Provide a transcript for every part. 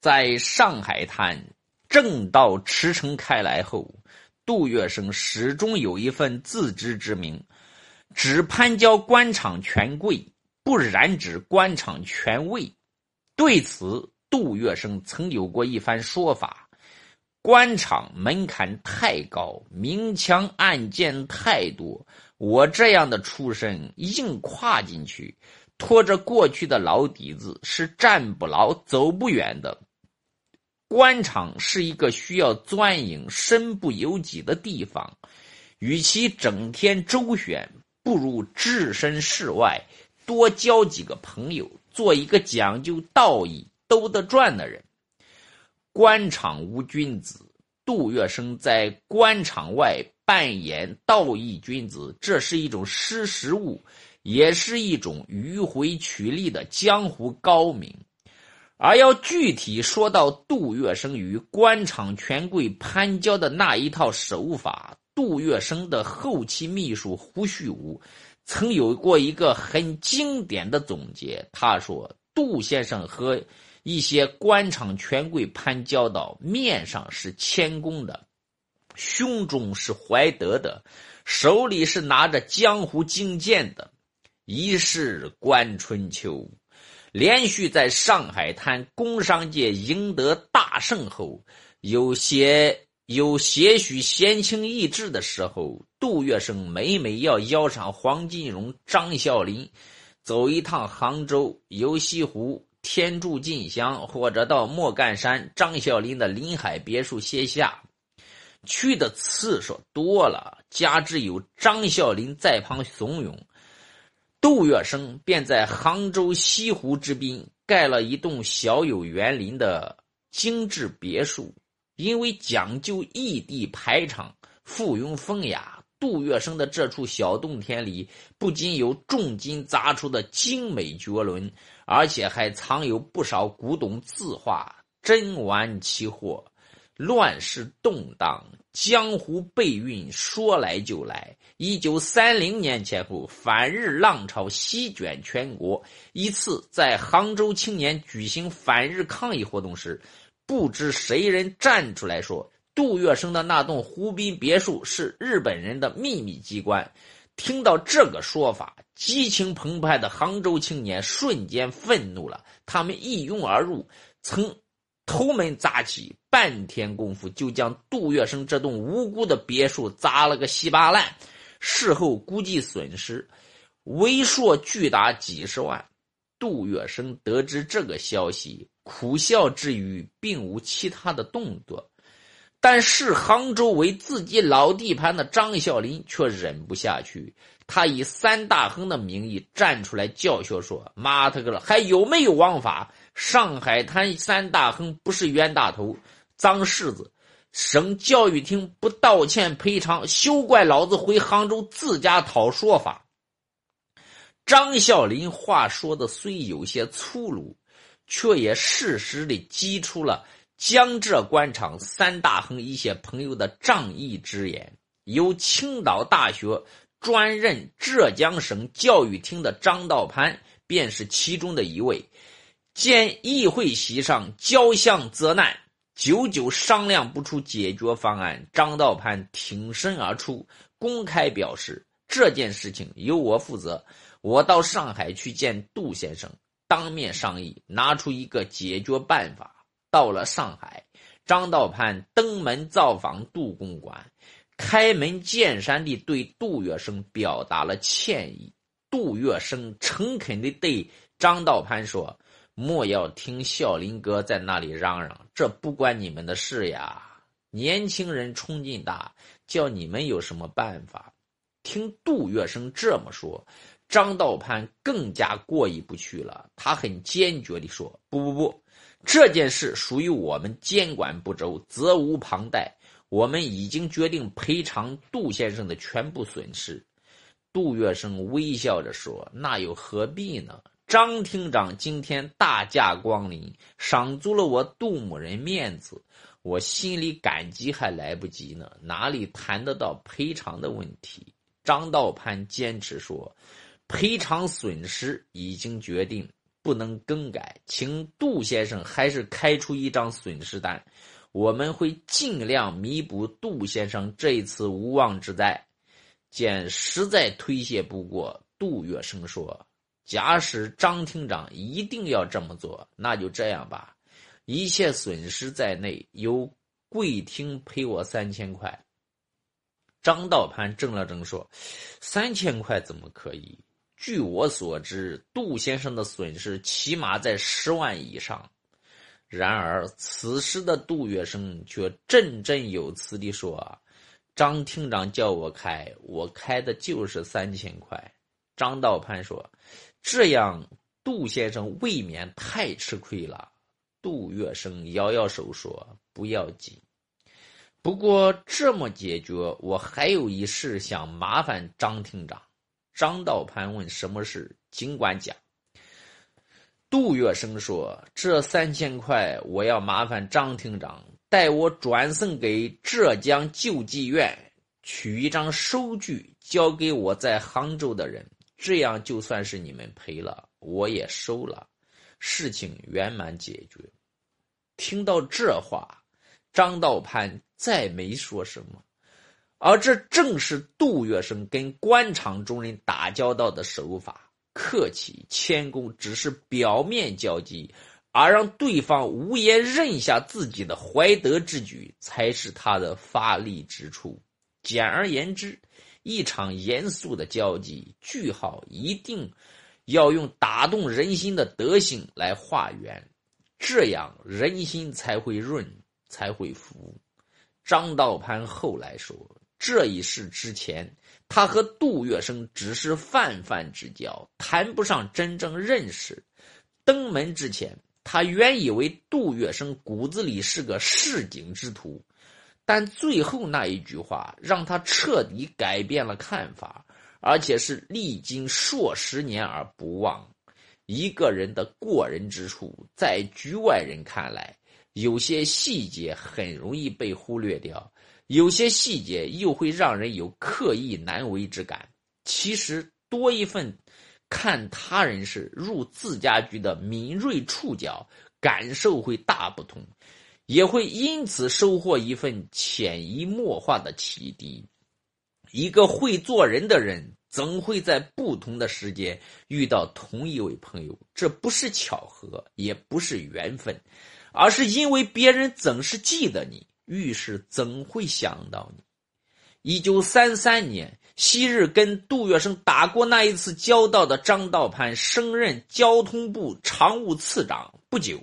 在上海滩正道驰骋开来后，杜月笙始终有一份自知之明，只攀交官场权贵，不染指官场权位。对此，杜月笙曾有过一番说法：官场门槛太高，明枪暗箭太多，我这样的出身硬跨进去。拖着过去的老底子是站不牢、走不远的。官场是一个需要钻营、身不由己的地方，与其整天周旋，不如置身事外，多交几个朋友，做一个讲究道义、兜得转的人。官场无君子，杜月笙在官场外扮演道义君子，这是一种识时务。也是一种迂回取利的江湖高明，而要具体说到杜月笙与官场权贵攀交的那一套手法，杜月笙的后期秘书胡旭武曾有过一个很经典的总结。他说：“杜先生和一些官场权贵攀交道，面上是谦恭的，胸中是怀德的，手里是拿着江湖经验的。”一世观春秋，连续在上海滩工商界赢得大胜后，有些有些许闲情逸致的时候，杜月笙每每要邀上黄金荣、张啸林，走一趟杭州、游西湖、天柱进香，或者到莫干山张啸林的临海别墅歇下。去的次数多了，加之有张啸林在旁怂恿。杜月笙便在杭州西湖之滨盖了一栋小有园林的精致别墅。因为讲究异地排场、附庸风雅，杜月笙的这处小洞天里不仅有重金砸出的精美绝伦，而且还藏有不少古董字画、珍玩奇货。乱世动荡，江湖背运说来就来。一九三零年前后，反日浪潮席卷全国。一次在杭州青年举行反日抗议活动时，不知谁人站出来说，杜月笙的那栋湖滨别墅是日本人的秘密机关。听到这个说法，激情澎湃的杭州青年瞬间愤怒了，他们一拥而入，曾。头门砸起，半天功夫就将杜月笙这栋无辜的别墅砸了个稀巴烂。事后估计损失微硕巨达几十万。杜月笙得知这个消息，苦笑之余，并无其他的动作。但视杭州为自己老地盘的张啸林却忍不下去，他以三大亨的名义站出来叫嚣说：“妈他个了，还有没有王法？”上海滩三大亨不是冤大头、脏柿子，省教育厅不道歉赔偿，休怪老子回杭州自家讨说法。张孝林话说的虽有些粗鲁，却也适时的激出了江浙官场三大亨一些朋友的仗义之言。由青岛大学专任浙江省教育厅的张道攀，便是其中的一位。见议会席上交相责难，久久商量不出解决方案，张道攀挺身而出，公开表示这件事情由我负责。我到上海去见杜先生，当面商议，拿出一个解决办法。到了上海，张道攀登门造访杜公馆，开门见山地对杜月笙表达了歉意。杜月笙诚恳地对张道攀说。莫要听孝林哥在那里嚷嚷，这不关你们的事呀！年轻人冲劲大，叫你们有什么办法？听杜月笙这么说，张道攀更加过意不去了。他很坚决地说：“不不不，这件事属于我们监管不周，责无旁贷。我们已经决定赔偿杜先生的全部损失。”杜月笙微笑着说：“那又何必呢？”张厅长今天大驾光临，赏足了我杜某人面子，我心里感激还来不及呢，哪里谈得到赔偿的问题？张道攀坚持说，赔偿损失已经决定，不能更改，请杜先生还是开出一张损失单，我们会尽量弥补杜先生这一次无妄之灾。见实在推卸不过，杜月笙说：“假使张厅长一定要这么做，那就这样吧，一切损失在内，由贵厅赔我三千块。”张道盘怔了怔说：“三千块怎么可以？据我所知，杜先生的损失起码在十万以上。”然而此时的杜月笙却振振有词地说：“张厅长叫我开，我开的就是三千块。”张道盘说：“这样，杜先生未免太吃亏了。”杜月笙摇摇手说：“不要紧。”不过这么解决，我还有一事想麻烦张厅长。张道盘问：“什么事？尽管讲。”杜月笙说：“这三千块，我要麻烦张厅长代我转送给浙江救济院，取一张收据交给我在杭州的人，这样就算是你们赔了，我也收了，事情圆满解决。”听到这话。张道潘再没说什么，而这正是杜月笙跟官场中人打交道的手法：客气谦恭，只是表面交际，而让对方无言认下自己的怀德之举，才是他的发力之处。简而言之，一场严肃的交际，句号一定要用打动人心的德行来化圆，这样人心才会润。才会服。张道盘后来说，这一事之前，他和杜月笙只是泛泛之交，谈不上真正认识。登门之前，他原以为杜月笙骨子里是个市井之徒，但最后那一句话让他彻底改变了看法，而且是历经数十年而不忘。一个人的过人之处，在局外人看来。有些细节很容易被忽略掉，有些细节又会让人有刻意难为之感。其实多一份看他人事入自家局的敏锐触角，感受会大不同，也会因此收获一份潜移默化的启迪。一个会做人的人，总会在不同的时间遇到同一位朋友，这不是巧合，也不是缘分。而是因为别人总是记得你，遇事总会想到你。一九三三年，昔日跟杜月笙打过那一次交道的张道盘升任交通部常务次长不久，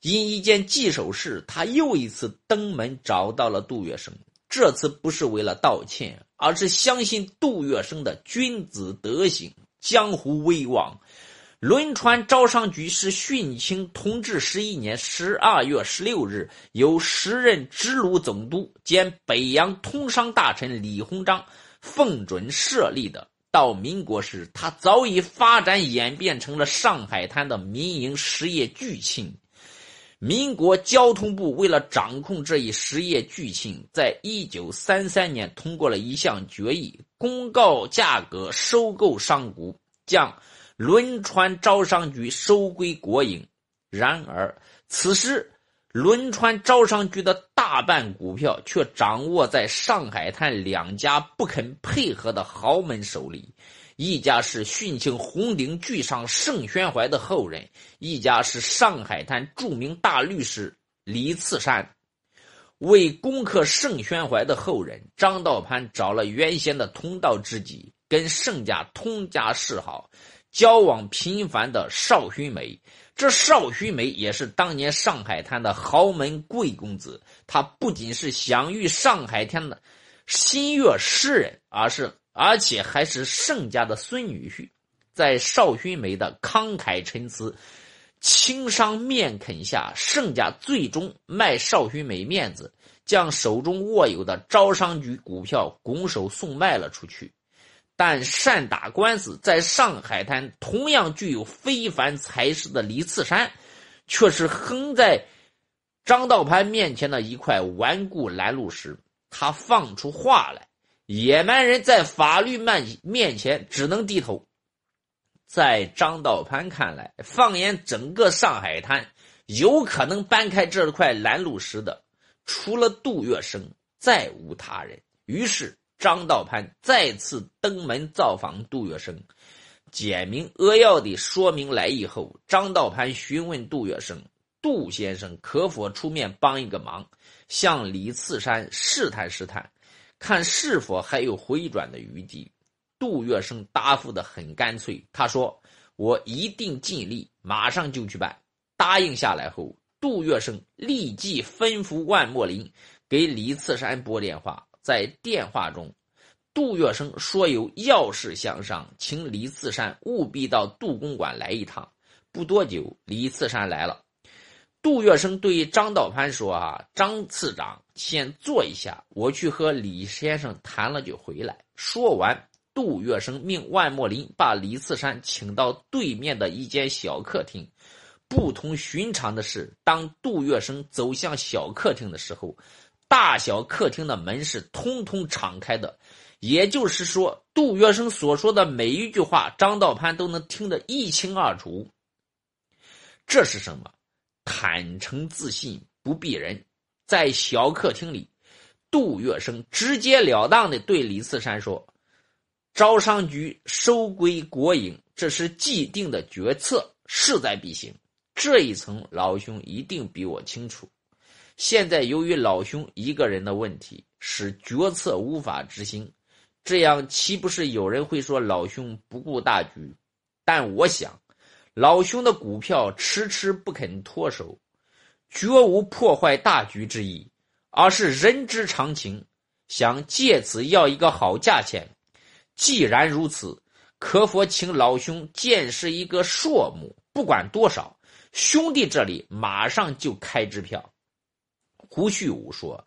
因一件棘手事，他又一次登门找到了杜月笙。这次不是为了道歉，而是相信杜月笙的君子德行、江湖威望。轮船招商局是殉清同治十一年十二月十六日，由时任直鲁总督兼北洋通商大臣李鸿章奉准设立的。到民国时，它早已发展演变成了上海滩的民营实业巨庆。民国交通部为了掌控这一实业巨庆，在一九三三年通过了一项决议，公告价格收购商股，将。轮船招商局收归国营，然而此时轮船招商局的大半股票却掌握在上海滩两家不肯配合的豪门手里，一家是殉情红顶巨商盛宣怀的后人，一家是上海滩著名大律师李次山。为攻克盛宣怀的后人，张道盘找了原先的同道知己，跟盛家通家示好。交往频繁的邵勋梅，这邵勋梅也是当年上海滩的豪门贵公子。他不仅是享誉上海滩的新月诗人，而是而且还是盛家的孙女婿。在邵勋梅的慷慨陈词、轻商面肯下，盛家最终卖邵勋梅面子，将手中握有的招商局股票拱手送卖了出去。但善打官司，在上海滩同样具有非凡才识的李次山，却是横在张道盘面前的一块顽固拦路石。他放出话来：“野蛮人在法律面面前只能低头。”在张道攀看来，放眼整个上海滩，有可能搬开这块拦路石的，除了杜月笙，再无他人。于是，张道潘再次登门造访杜月笙，简明扼要地说明来意后，张道潘询问杜月笙：“杜先生可否出面帮一个忙，向李次山试探试探，看是否还有回转的余地？”杜月笙答复的很干脆，他说：“我一定尽力，马上就去办。”答应下来后，杜月笙立即吩咐万莫林给李次山拨电话。在电话中，杜月笙说有要事相商，请李次山务必到杜公馆来一趟。不多久，李次山来了。杜月笙对张道攀说：“啊，张次长，先坐一下，我去和李先生谈了就回来。”说完。杜月笙命万莫林把李次山请到对面的一间小客厅。不同寻常的是，当杜月笙走向小客厅的时候，大小客厅的门是通通敞开的。也就是说，杜月笙所说的每一句话，张道攀都能听得一清二楚。这是什么？坦诚自信，不避人。在小客厅里，杜月笙直截了当的对李次山说。招商局收归国营，这是既定的决策，势在必行。这一层老兄一定比我清楚。现在由于老兄一个人的问题，使决策无法执行，这样岂不是有人会说老兄不顾大局？但我想，老兄的股票迟迟不肯脱手，绝无破坏大局之意，而是人之常情，想借此要一个好价钱。既然如此，可否请老兄见识一个数目？不管多少，兄弟这里马上就开支票。胡旭武说：“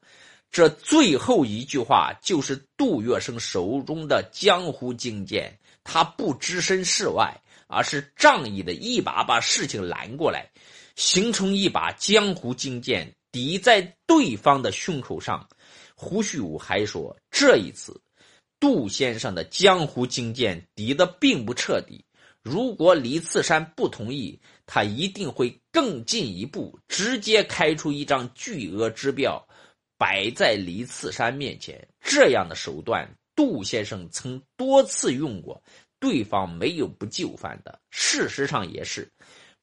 这最后一句话就是杜月笙手中的江湖金剑，他不置身事外，而是仗义的一把把事情拦过来，形成一把江湖金剑抵在对方的胸口上。”胡旭武还说：“这一次。”杜先生的江湖经剑抵得并不彻底。如果李次山不同意，他一定会更进一步，直接开出一张巨额支票，摆在李次山面前。这样的手段，杜先生曾多次用过，对方没有不就范的。事实上也是。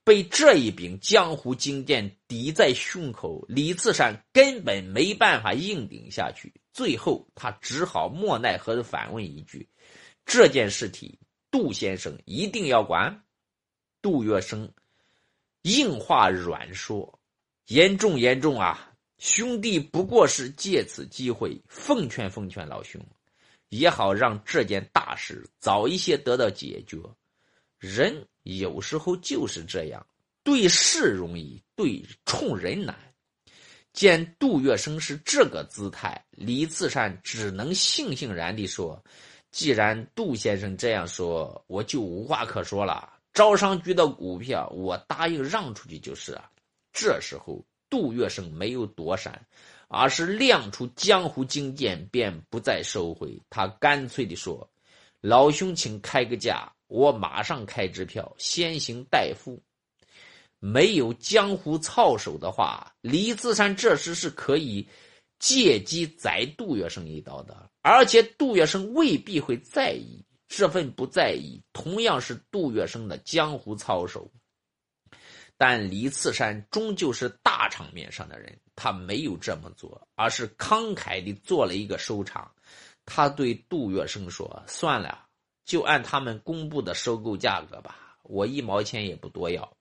被这一柄江湖金剑抵在胸口，李次山根本没办法硬顶下去。最后，他只好莫奈何的反问一句：“这件事体，杜先生一定要管？”杜月笙硬话软说：“严重严重啊！兄弟不过是借此机会奉劝奉劝老兄，也好让这件大事早一些得到解决。人。”有时候就是这样，对事容易，对冲人难。见杜月笙是这个姿态，李自善只能悻悻然地说：“既然杜先生这样说，我就无话可说了。招商局的股票，我答应让出去就是啊。”这时候，杜月笙没有躲闪，而是亮出江湖经验，便不再收回。他干脆地说：“老兄，请开个价。”我马上开支票，先行代付。没有江湖操守的话，李自山这时是可以借机宰杜月笙一刀的。而且杜月笙未必会在意，这份不在意同样是杜月笙的江湖操守。但李次山终究是大场面上的人，他没有这么做，而是慷慨地做了一个收场。他对杜月笙说：“算了。”就按他们公布的收购价格吧，我一毛钱也不多要。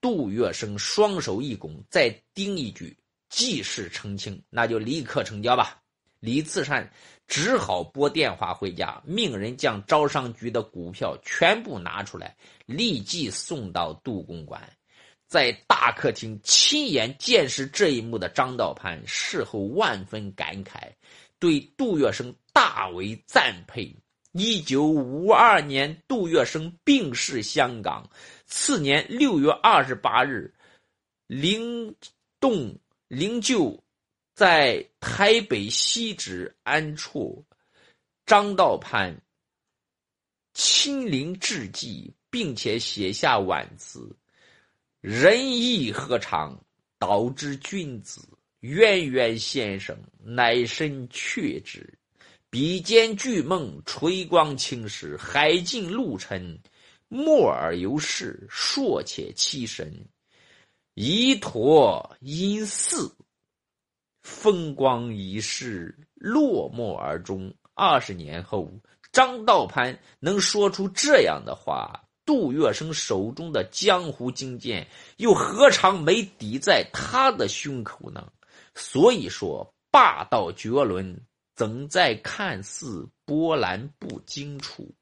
杜月笙双手一拱，再叮一句：“既是澄清，那就立刻成交吧。”李次善只好拨电话回家，命人将招商局的股票全部拿出来，立即送到杜公馆。在大客厅亲眼见识这一幕的张道攀事后万分感慨，对杜月笙大为赞佩。一九五二年，杜月笙病逝香港。次年六月二十八日，灵动灵柩在台北西址安处。张道攀亲临致祭，并且写下挽词：“仁义何尝导致君子？渊渊先生，乃身却之。比肩巨梦，垂光青石，海尽陆沉。默而有事，硕且栖身。遗陀因寺，风光一世，落寞而终。二十年后，张道潘能说出这样的话。”杜月笙手中的江湖金剑，又何尝没抵在他的胸口呢？所以说，霸道绝伦，怎在看似波澜不惊处？